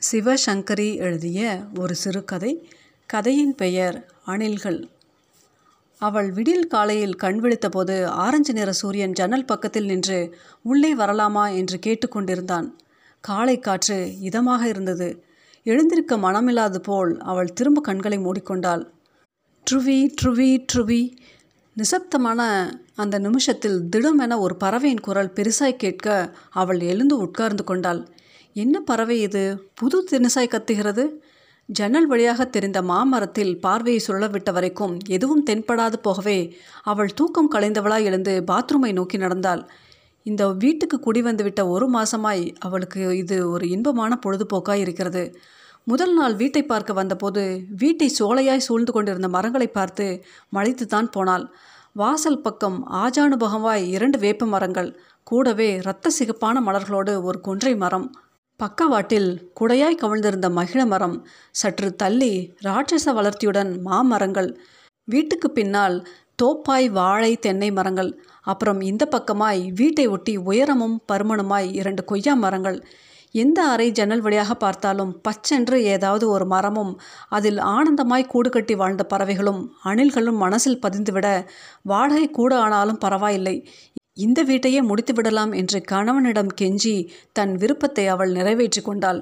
சிவசங்கரி எழுதிய ஒரு சிறுகதை கதையின் பெயர் அணில்கள். அவள் விடில் காலையில் கண் விழித்தபோது ஆரஞ்சு நிற சூரியன் ஜன்னல் பக்கத்தில் நின்று உள்ளே வரலாமா என்று கேட்டுக்கொண்டிருந்தான் காலை காற்று இதமாக இருந்தது. எழுந்திருக்க மனமில்லாது போல் அவள் திரும்ப கண்களை மூடிக்கொண்டாள். ட்ருவி ட்ருவி ட்ருவி. நிசப்தமான அந்த நிமிஷத்தில் திடமென ஒரு பறவையின் குரல் பெருசாய் கேட்க அவள் எழுந்து உட்கார்ந்து கொண்டாள். என்ன பறவை இது? புது தினசாய் கத்துகிறது? ஜன்னல் வழியாக தெரிந்த மாமரத்தில் பார்வையை சுழலவிட்ட வரைக்கும் எதுவும் தென்படாது போகவே அவள் தூக்கம் கலைந்தவளாய் எழுந்து பாத்ரூமை நோக்கி நடந்தாள். இந்த வீட்டுக்கு குடி வந்துவிட்ட ஒரு மாசமாய் அவளுக்கு இது ஒரு இன்பமான பொழுதுபோக்காய் இருக்கிறது. முதல் நாள் வீட்டை பார்க்க வந்தபோது வீட்டை சோலையாய் சூழ்ந்து கொண்டிருந்த மரங்களை பார்த்து மலைத்துத்தான் போனாள். வாசல் பக்கம் ஆஜானுபகமாய் இரண்டு வேப்ப மரங்கள் கூடவே இரத்த சிகப்பான மலர்களோடு ஒரு கொன்றை மரம் பக்கவாட்டில் குடையாய் கவிழ்ந்திருந்த மகிழ மரம் சற்று தள்ளி ராட்சச வளர்த்தியுடன் மாமரங்கள். வீட்டுக்கு பின்னால் தோப்பாய் வாழை தென்னை மரங்கள். அப்புறம் இந்த பக்கமாய் வீட்டை ஒட்டி உயரமும் பருமனுமாய் இரண்டு கொய்யா மரங்கள். எந்த அறை ஜன்னல் வழியாக பார்த்தாலும் பச்சென்று ஏதாவது ஒரு மரமும் அதில் ஆனந்தமாய் கூடு கட்டி வாழ்ந்த பறவைகளும் அணில்களும் மனசில் பதிந்துவிட வாடகை கூட ஆனாலும் பரவாயில்லை. இந்த வீட்டையே முடித்து விடலாம் என்று கணவனிடம் கெஞ்சி தன் விருப்பத்தை அவள் நிறைவேற்றி கொண்டாள்.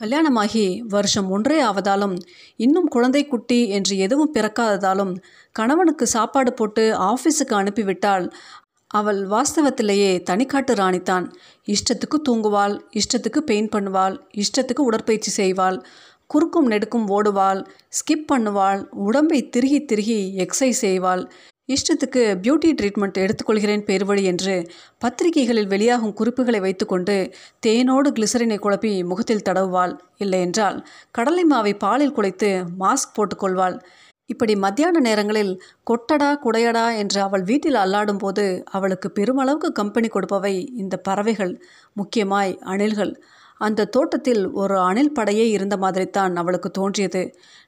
கல்யாணமாகி வருஷம் ஒன்றே ஆவதாலும் இன்னும் குழந்தை குட்டி என்று எதுவும் பிறக்காததாலும் கணவனுக்கு சாப்பாடு போட்டு ஆஃபீஸுக்கு அனுப்பிவிட்டால் அவள் வாஸ்தவத்திலேயே தனிக்காட்டு ராணித்தான். இஷ்டத்துக்கு தூங்குவாள் இஷ்டத்துக்கு பெயிண்ட் பண்ணுவாள் இஷ்டத்துக்கு உடற்பயிற்சி செய்வாள் குறுக்கும் நெடுக்கும் ஓடுவாள் ஸ்கிப் பண்ணுவாள் உடம்பை திருகி திருகி எக்ஸசைஸ் செய்வாள். இஷ்டத்துக்கு பியூட்டி ட்ரீட்மெண்ட் எடுத்துக்கொள்கிறேன் பேர்வழி என்று பத்திரிகைகளில் வெளியாகும் குறிப்புகளை வைத்துக்கொண்டு தேனோடு கிளிசரினை குழப்பி முகத்தில் தடவுவாள். இல்லையென்றால் கடலை மாவை பாலில் குழைத்து மாஸ்க் போட்டுக்கொள்வாள். இப்படி மத்தியான நேரங்களில் கொட்டடா குடையடா என்று அவள் வீட்டில் அல்லாடும் போது அவளுக்கு பெருமளவுக்கு கம்பெனி கொடுப்பவை இந்த பறவைகள். முக்கியமாய் அணில்கள். அந்த தோட்டத்தில் ஒரு அணில் படையே இருந்த மாதிரித்தான் அவளுக்கு தோன்றியது.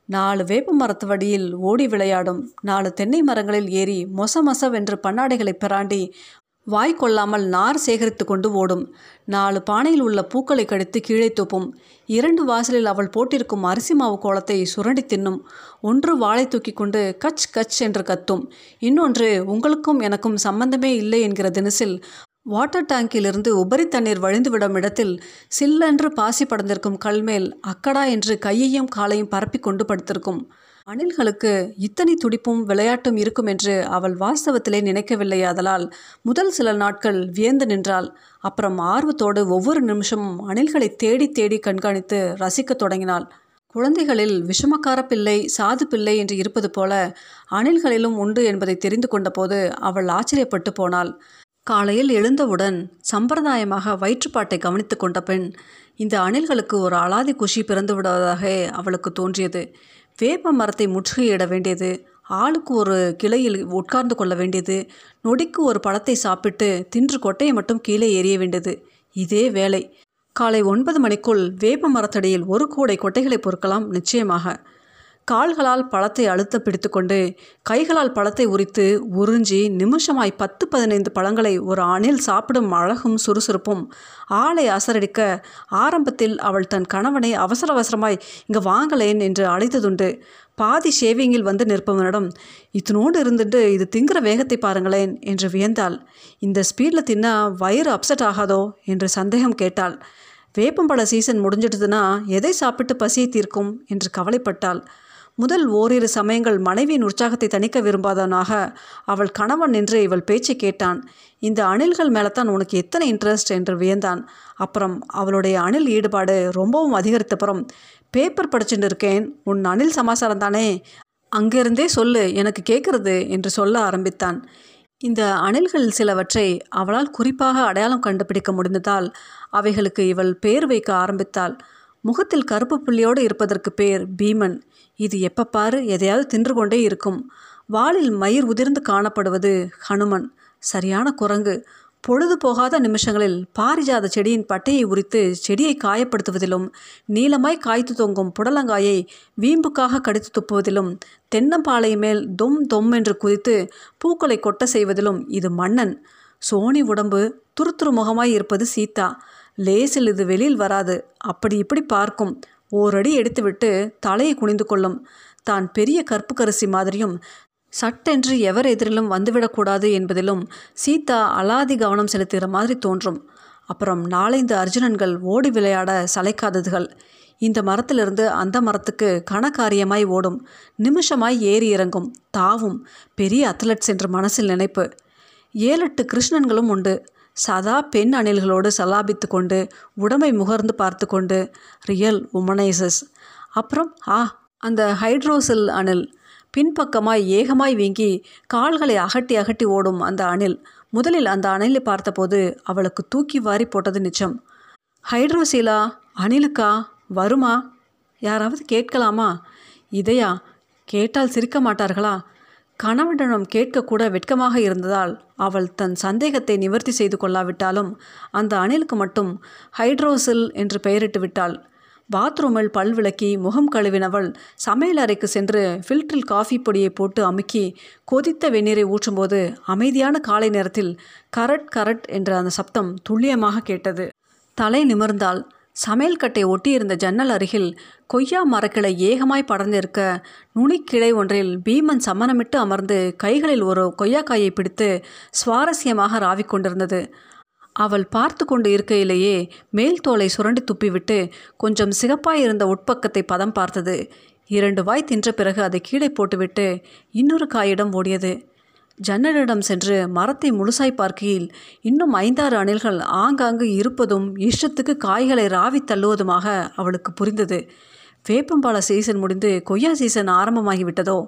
நாலு வேப்ப மரத்து வடியில் ஓடி விளையாடும் நாலு தென்னை மரங்களில் ஏறி மொச மொசவென்று பண்ணாடைகளை பிராண்டி வாய் கொள்ளாமல் நார் சேகரித்து கொண்டு ஓடும். நாலு பானையில் உள்ள பூக்களை கடித்து கீழே தூப்பும். இரண்டு வாசலில் அவள் போட்டிருக்கும் அரிசி மாவு கோலத்தை சுரண்டி தின்னும். ஒன்று வாளை தூக்கி கொண்டு கச் கச் என்று கத்தும். இன்னொன்று உங்களுக்கும் எனக்கும் சம்பந்தமே இல்லை என்கிற தினசில் வாட்டர் டேங்கிலிருந்து உபரி தண்ணீர் வழிந்துவிடும் இடத்தில் சில்லென்று பாசி படர்ந்திருக்கும் கல்மேல் அக்கடா என்று கையையும் காலையும் பரப்பி கொண்டு படுத்திருக்கும். அணில்களுக்கு இத்தனை துடிப்பும் விளையாட்டும் இருக்கும் என்று அவள் வாஸ்தவத்திலே நினைக்கவில்லை அதலால் முதல் சில நாட்கள் வியந்து நின்றாள். அப்புறம் ஆர்வத்தோடு ஒவ்வொரு நிமிஷமும் அணில்களை தேடி தேடி கண்காணித்து ரசிக்கத் தொடங்கினாள். குழந்தைகளில் விஷமக்கார பிள்ளை சாது பிள்ளை என்று இருப்பது போல அணில்களிலும் உண்டு என்பதை தெரிந்து கொண்டபோது அவள் ஆச்சரியப்பட்டு போனாள். காலையில் எழுந்தவுடன் சம்பிரதாயமாக வயிற்றுப்பாட்டை கவனித்து கொண்ட பெண் இந்த அணில்களுக்கு ஒரு அலாதி குஷி பிறந்து விடுவதாக அவளுக்கு தோன்றியது. வேப்ப மரத்தை முற்றுகையிட வேண்டியது ஆளுக்கு ஒரு கிளையில் உட்கார்ந்து கொள்ள வேண்டியது நொடிக்கு ஒரு பழத்தை சாப்பிட்டு தின்று கொட்டையை மட்டும் கீழே எறிய வேண்டியது இதே வேலை. காலை ஒன்பது மணிக்குள் வேப்ப மரத்தடியில் ஒரு கூடை கொட்டைகளை பொறுக்கலாம் நிச்சயமாக. கால்களால் பழத்தை அழுத்த பிடித்துக்கொண்டு கைகளால் பழத்தை உரித்து உறிஞ்சி நிமிஷமாய் பத்து பதினைந்து பழங்களை ஒரு அணில் சாப்பிடும் அழகும் சுறுசுறுப்பும் ஆளை அசரடிக்க ஆரம்பத்தில் அவள் தன் கணவனை அவசர அவசரமாய் இங்கே வாங்கலேன் என்று அழைத்ததுண்டு. பாதி ஷேவிங்கில் வந்து நிற்பவனிடம் இத்தினோடு இருந்துட்டு இது திங்கிற வேகத்தை பாருங்களேன் என்று வியந்தாள். இந்த ஸ்பீடில் தின்னா வயிறு அப்செட் ஆகாதோ? என்று சந்தேகம் கேட்டாள். வேப்பம்பழ சீசன் முடிஞ்சிடுதுன்னா எதை சாப்பிட்டு பசியை தீர்க்கும்? என்று கவலைப்பட்டாள். முதல் ஓரிரு சமயங்கள் மனைவியின் உற்சாகத்தை தணிக்க விரும்பாதவனாக அவள் கணவன் நின்று இவள் பேச்சை கேட்டான். இந்த அணில்கள் மேலத்தான் உனக்கு எத்தனை இன்ட்ரெஸ்ட் என்று வியந்தான். அப்புறம் அவளுடைய அணில் ஈடுபாடு ரொம்பவும் அதிகரித்தப்புறம் பேப்பர் படிச்சுட்டு இருக்கேன். உன் அணில் சமாசாரம் தானே? அங்கிருந்தே சொல்லு. எனக்கு கேட்குறது என்று சொல்ல ஆரம்பித்தான். இந்த அணில்கள் சிலவற்றை அவளால் குறிப்பாக அடையாளம் கண்டுபிடிக்க முடிந்ததால் அவைகளுக்கு இவள் பேர் வைக்க ஆரம்பித்தாள். முகத்தில் கருப்பு புள்ளியோடு இருப்பதற்கு பேர் பீமன். இது எப்போ பாரு எதையாவது தின்று கொண்டே இருக்கும். வாளில் மயிர் உதிர்ந்து காணப்படுவது ஹனுமன். சரியான குரங்கு. பொழுது போகாத நிமிஷங்களில் பாரிஜாத செடியின் பட்டையை உரித்து செடியை காயப்படுத்துவதிலும் நீளமாய் காய்த்து தொங்கும் புடலங்காயை வீம்புக்காக கடித்து துப்புவதிலும் தென்னம்பாலை மேல் தொம் தொம் என்று குதித்து பூக்களை கொட்ட செய்வதிலும் இது மன்னன். சோனி உடம்பு துருத்துரு முகமாய் இருப்பது சீதா. லேசில் இது வெளியில் வராது. அப்படி இப்படி பார்க்கும். ஓரடி எடுத்துவிட்டு தலையை குனிந்து கொள்ளும். தான் பெரிய கற்புக்கரிசி மாதிரியும் சட்டென்று எவர் எதிரிலும் வந்துவிடக்கூடாது என்பதிலும் சீதா அலாதி கவனம் செலுத்துகிற மாதிரி தோன்றும். அப்புறம் நாலைந்து அர்ஜுனன்கள் ஓடி விளையாட சளைக்காததுகள். இந்த மரத்திலிருந்து அந்த மரத்துக்கு கணக்காரியமாய் ஓடும். நிமிஷமாய் ஏறி இறங்கும். தாவும் பெரிய அத்லட்ஸ் என்று மனசில் நினைப்பு. ஏழெட்டு கிருஷ்ணன்களும் உண்டு. சதா பெண் அணில்களோடு சலாபித்து கொண்டு உடம்பை முகர்ந்து பார்த்து கொண்டு ரியல் உமனைசஸ். அப்புறம் ஆ அந்த ஹைட்ரோசில் அணில். பின்பக்கமாய் ஏகமாய் வீங்கி கால்களை அகட்டி அகட்டி ஓடும் அந்த அணில். முதலில் அந்த அணிலை பார்த்தபோது அவளுக்கு தூக்கி வாரி போட்டது நிச்சம். ஹைட்ரோசீலா? அணிலுக்கா? வருமா? யாராவது கேட்கலாமா? இதையா? கேட்டால் சிரிக்க மாட்டார்களா? கணவனிடம் கேட்கக்கூட வெட்கமாக இருந்ததால் அவள் தன் சந்தேகத்தை நிவர்த்தி செய்து கொள்ளாவிட்டாலும் அந்த அணிலுக்கு மட்டும் ஹைட்ரோசில் என்று பெயரிட்டு விட்டாள். பாத்ரூமில் பல் விளக்கி முகம் கழுவினவள் சமையல் அறைக்கு சென்று ஃபில்டரில் காஃபி பொடியை போட்டு அமுக்கி கொதித்த வெந்நீரை ஊற்றும்போது அமைதியான காலை நேரத்தில் கரட் கரட் என்ற அந்த சப்தம் துல்லியமாக கேட்டது. தலை நிமிர்ந்தாள். சமையல் கட்டை ஒட்டியிருந்த ஜன்னல் அருகில் கொய்யா மரக்கிளை ஏகமாய் படர்ந்திருக்க நுனிக்கிளை ஒன்றில் பீமன் சமணமிட்டு அமர்ந்து கைகளில் ஒரு கொய்யாக்காயை பிடித்து சுவாரஸ்யமாக ராவிக் கொண்டிருந்தது. அவள் பார்த்து கொண்டு இருக்கையிலேயே மேல் தோலை சுரண்டி துப்பிவிட்டு கொஞ்சம் சிகப்பாயிருந்த உட்பக்கத்தை பதம் பார்த்தது. இரண்டு வாய் தின்ற பிறகு அதை கீழே போட்டுவிட்டு இன்னொரு காயிடம் ஓடியது. ஜன்னலிடம் சென்று மரத்தை முழுசாய் பார்க்கையில் இன்னும் ஐந்தாறு அணில்கள் ஆங்காங்கு இருப்பதும் இஷ்டத்துக்கு காய்களை ராவி தள்ளுவதுமாக அவளுக்கு புரிந்தது. வேப்பம்பால சீசன் முடிந்து கொய்யா சீசன் ஆரம்பமாகிவிட்டதோ?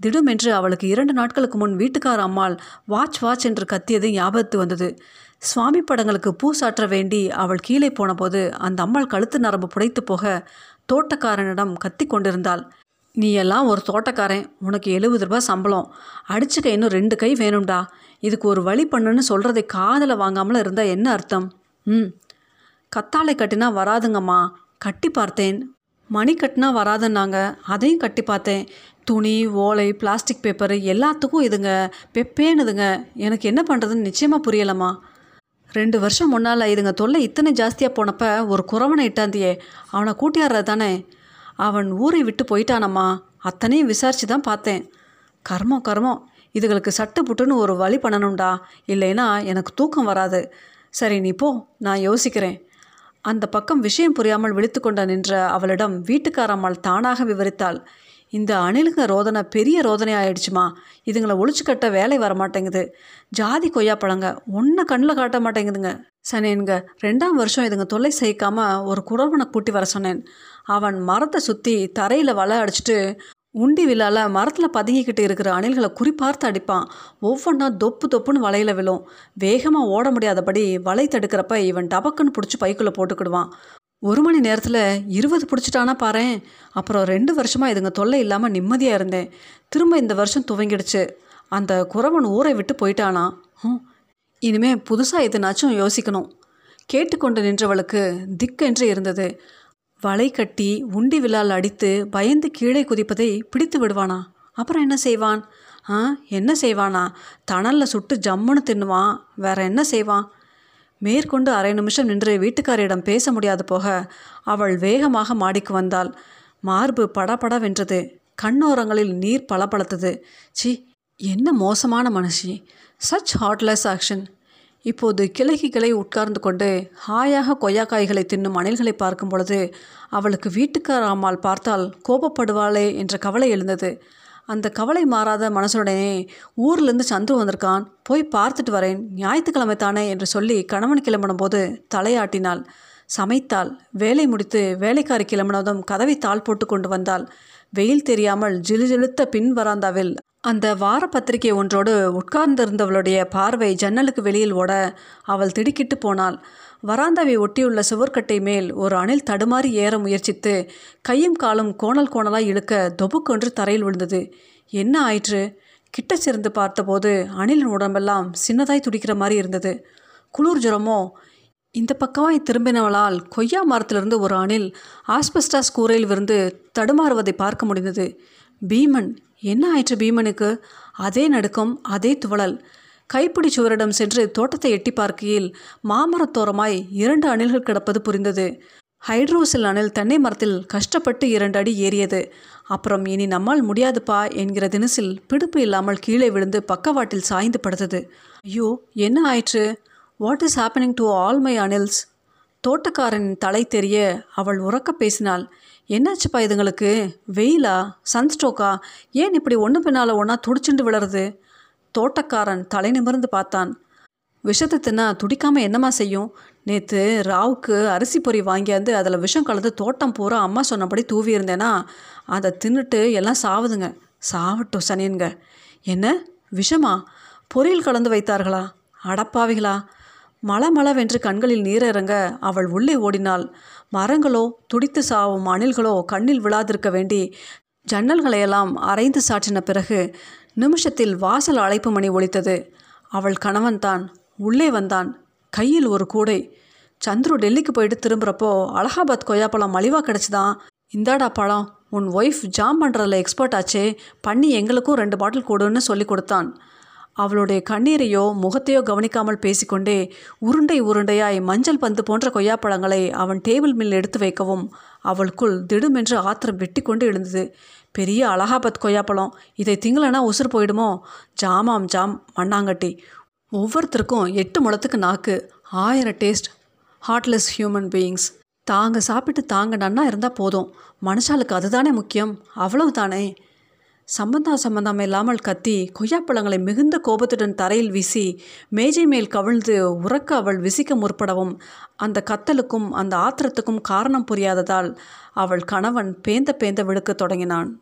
திடுமென்று அவளுக்கு இரண்டு நாட்களுக்கு முன் வீட்டுக்கார அம்மாள் வாட்ச் வாட்ச் என்று கத்தியது ஞாபகத்து வந்தது. சுவாமி படங்களுக்கு பூ சாற்ற வேண்டி அவள் கீழே போனபோது அந்த அம்மாள் கழுத்து நரம்பு புடைத்து போக தோட்டக்காரனிடம் கத்தி கொண்டிருந்தாள். நீ எல்லாம் ஒரு தோட்டக்காரன். உனக்கு எழுபது ரூபாய் சம்பளம். அடிச்சுக்க இன்னும் ரெண்டு கை வேணும்டா. இதுக்கு ஒரு வழி பண்ணுன்னு சொல்கிறதை காதில் வாங்காமல் இருந்தால் என்ன அர்த்தம்? ம். கத்தாழை கட்டினா வராதுங்கம்மா. கட்டி பார்த்தேன். மணி கட்டினா வராதுன்னாங்க. அதையும் கட்டி பார்த்தேன். துணி ஓலை பிளாஸ்டிக் பேப்பர் எல்லாத்துக்கும் இதுங்க. பெப்பேனுதுங்க. எனக்கு என்ன பண்ணுறதுன்னு நிச்சயமாக புரியலம்மா. ரெண்டு வருஷம் முன்னால் இதுங்க தொல்லை இத்தனை ஜாஸ்தியாக போனப்போ ஒரு குறவனை இட்டாந்தியே. அவனை கூட்டியாடுறது தானே அவன் ஊரை விட்டு போயிட்டானம்மா. அத்தனையும் விசாரித்து தான் பார்த்தேன். கர்மம் கர்மம் இதுகளுக்கு சட்டு புட்டுன்னு ஒரு வழி பண்ணணும்டா. இல்லைன்னா எனக்கு தூக்கம் வராது. சரி நீ போ நான் யோசிக்கிறேன். அந்த பக்கம் விஷயம் புரியாமல் விழித்து கொண்ட நின்ற அவளிடம் வீட்டுக்காரம்மாள் தானாக விவரித்தாள். இந்த அணிலுங்க ரோதனை பெரிய ரோதனை ஆயிடுச்சுமா இதுங்களை ஒழிச்சு கட்ட வேலை வர மாட்டேங்குது ஜாதி கொய்யா பழங்க ஒன்றை கண்ணில் காட்ட மாட்டேங்குதுங்க. சனேனுங்க ரெண்டாம் வருஷம் இதுங்க தொல்லை செய்க்காம ஒரு குறவனை கூட்டி வர சொன்னேன். அவன் மரத்தை சுற்றி தரையில் வலை அடிச்சிட்டு உண்டி விழால மரத்தில் பதுங்கிக்கிட்டு இருக்கிற அணில்களை குறிப்பார்த்து அடிப்பான். ஒவ்வொன்றா தொப்பு தொப்புன்னு வலையில் விழும். வேகமாக ஓட முடியாதபடி வலை தடுக்கிறப்ப இவன் டபக்குன்னு பிடிச்சி பைக்குள்ளே போட்டுக்கிடுவான். ஒரு மணி நேரத்தில் இருபது பிடிச்சிட்டானா பாரேன். அப்புறம் ரெண்டு வருஷமாக இதுங்க தொல்லை இல்லாமல் நிம்மதியாக இருந்தேன். திரும்ப இந்த வருஷம் துவங்கிடுச்சு. அந்த குறவன் ஊரை விட்டு போயிட்டானா? ஹம், இனிமே புதுசாக எதுனாச்சும் யோசிக்கணும். கேட்டுக்கொண்டு நின்றவளுக்கு திக்கென்று இருந்தது. வலை கட்டி உண்டி விழால் அடித்து பயந்து கீழே குதிப்பதை பிடித்து விடுவானா? அப்புறம் என்ன செய்வான்? ஆ என்ன செய்வானா? தணலில் சுட்டு ஜம்முன்னு தின்னுவான். வேற என்ன செய்வான்? மேற்கொண்டு அரை நிமிஷம் நின்று வீட்டுக்காரியிடம் பேச முடியாது போக அவள் வேகமாக மாடிக்கு வந்தாள். மார்பு படபடவென்றது. கண்ணோரங்களில் நீர் பளபளத்தது. சி என்ன மோசமான மனுஷி சச் ஹார்ட்லெஸ் ஆக்ஷன். இப்போது கிளைக்கு கிளை உட்கார்ந்து கொண்டு ஹாயாக கொய்யாக்காய்களை தின்னும் அணில்களை பார்க்கும் பொழுது அவளுக்கு வீட்டுக்கார அம்மாள் பார்த்தால் கோபப்படுவாளே என்ற கவலை எழுந்தது. அந்த கவலை மாறாத மனசுடனே ஊர்லேருந்து சந்துரு வந்திருக்கான். போய் பார்த்துட்டு வரேன். ஞாயிற்றுக்கிழமை தானே என்று சொல்லி கணவன் கிளம்பின போது தலையாட்டினாள். சமைத்தாள். வேலை முடித்து வேலைக்காரி கிளம்பினதும் கதவை தாள் போட்டு கொண்டு வந்தாள். வெயில் தெரியாமல் ஜிலுஜிலுத்த பின் வராந்தாவில் அந்த வார பத்திரிகை ஒன்றோடு உட்கார்ந்திருந்தவளுடைய பார்வை ஜன்னலுக்கு வெளியில் ஓட அவள் திடுக்கிட்டு போனாள். வராந்தாவை ஒட்டியுள்ள சுவர்க்கட்டை மேல் ஒரு அணில் தடுமாறி ஏற முயற்சித்து கையும் காலும் கோணல் கோணலாய் இழுக்க தொபுக்கொன்று தரையில் விழுந்தது. என்ன ஆயிற்று? கிட்ட சிறந்து பார்த்தபோது அணிலின் உடம்பெல்லாம் சின்னதாய் துடிக்கிற மாதிரி இருந்தது. குளிர் ஜுரமோ? இந்த பக்கமாய் திரும்பினவளால் கொய்யா மரத்திலிருந்து ஒரு அணில் ஆஸ்பெஸ்டாஸ் கூரையில் விருந்து தடுமாறுவதை பார்க்க முடிந்தது. பீமன். என்ன ஆயிற்று பீமனுக்கு? அதே நடுக்கம் அதே துவளல் கைப்பிடி சுவரிடம் சென்று தோட்டத்தை எட்டி பார்க்கையில் மாமரத்தோரமாய் இரண்டு அணில்கள் கிடப்பது புரிந்தது. ஹைட்ரோசில் அணில் தென்னை மரத்தில் கஷ்டப்பட்டு இரண்டு அடி ஏறியது. அப்புறம் இனி நம்மால் முடியாதுப்பா என்கிற தினசில் பிடிப்பு இல்லாமல் கீழே விழுந்து பக்கவாட்டில் சாய்ந்து படுத்தது. ஐயோ என்ன ஆயிற்று? What is happening to all my Anil's தோட்டக்காரனின் தலை தெரிய அவள் உறக்க பேசினாள். என்னாச்சுப்பா இதுங்களுக்கு? வெயிலா? சன்ஸ்ட்ரோக்கா? ஏன் இப்படி ஒன்று பின்னால் ஒன்றா துடிச்சுண்டு விளருது தோட்டக்காரன் தலை நிமிர்ந்து பார்த்தான். விஷத்தை தின்னா துடிக்காமல் என்னம்மா செய்யும்? நேற்று ராவுக்கு அரிசி பொறி வாங்கியாந்து அதில் விஷம் கலந்து தோட்டம் பூரா அம்மா சொன்னபடி தூவி இருந்தேன்னா அதை தின்னுட்டு எல்லாம் சாவுதுங்க. சாவட்டும் சனியன்க. என்ன? விஷமா? பொரியல் கலந்து வைத்தார்களா? அடப்பாவிகளா? மலை மளவென்று கண்களில் நீரிறங்க அவள் உள்ளே ஓடினாள். மரங்களோ துடித்து சாவும் அணில்களோ கண்ணில் விழாதிருக்க வேண்டி ஜன்னல்களையெல்லாம் அரைந்து சாற்றின பிறகு நிமிஷத்தில் வாசல் அழைப்பு மணி ஒலித்தது. அவள் கணவன்தான் உள்ளே வந்தான் கையில் ஒரு கூடை. சந்துரு டெல்லிக்கு போயிட்டு திரும்புகிறப்போ அலகாபாத் கொய்யாப்பழம் மலிவாக கிடச்சிதான் இந்தாடா பழம் உன் ஒய்ஃப் ஜாம் பண்ணுறதுல எக்ஸ்பர்ட் ஆச்சே பண்ணி எங்களுக்கும் ரெண்டு பாட்டில் கொடுன்னு சொல்லி கொடுத்தான். அவளுடைய கண்ணீரையோ முகத்தையோ கவனிக்காமல் பேசிக்கொண்டே உருண்டை உருண்டையாய் மஞ்சள் பந்து போன்ற கொய்யாப்பழங்களை அவன் டேபிள் மேல் எடுத்து வைக்கவும் அவளுக்குள் திடுமென்று ஆத்திரம் வெட்டி கொண்டு எழுந்தது. பெரிய அலகாபாத் கொய்யாப்பழம். இதை திங்களனா உசுர் போயிடுமோ? ஜாமாம் ஜாம் மண்ணாங்கட்டி. ஒவ்வொருத்தருக்கும் எட்டு முளத்துக்கு நாக்கு. ஆயிரம் டேஸ்ட். ஹார்ட்லெஸ் ஹியூமன் பீயிங்ஸ் தாங்க சாப்பிட்டு தாங்க நன்னா இருந்தால் போதும். மனுஷாளுக்கு அதுதானே முக்கியம். அவ்வளவு தானே சம்பந்தா சம்பந்தம் இல்லாமல் கத்தி கொய்யாப்பழங்களை மிகுந்த கோபத்துடன் தரையில் வீசி மேஜை மேல் கவிழ்ந்து உறக்க அவள் விசிக்க முற்படவும் அந்த கத்தலுக்கும் அந்த ஆத்திரத்துக்கும் காரணம் புரியாததால் அவள் கணவன் பேந்த பேந்த விழுக்கத் தொடங்கினான்.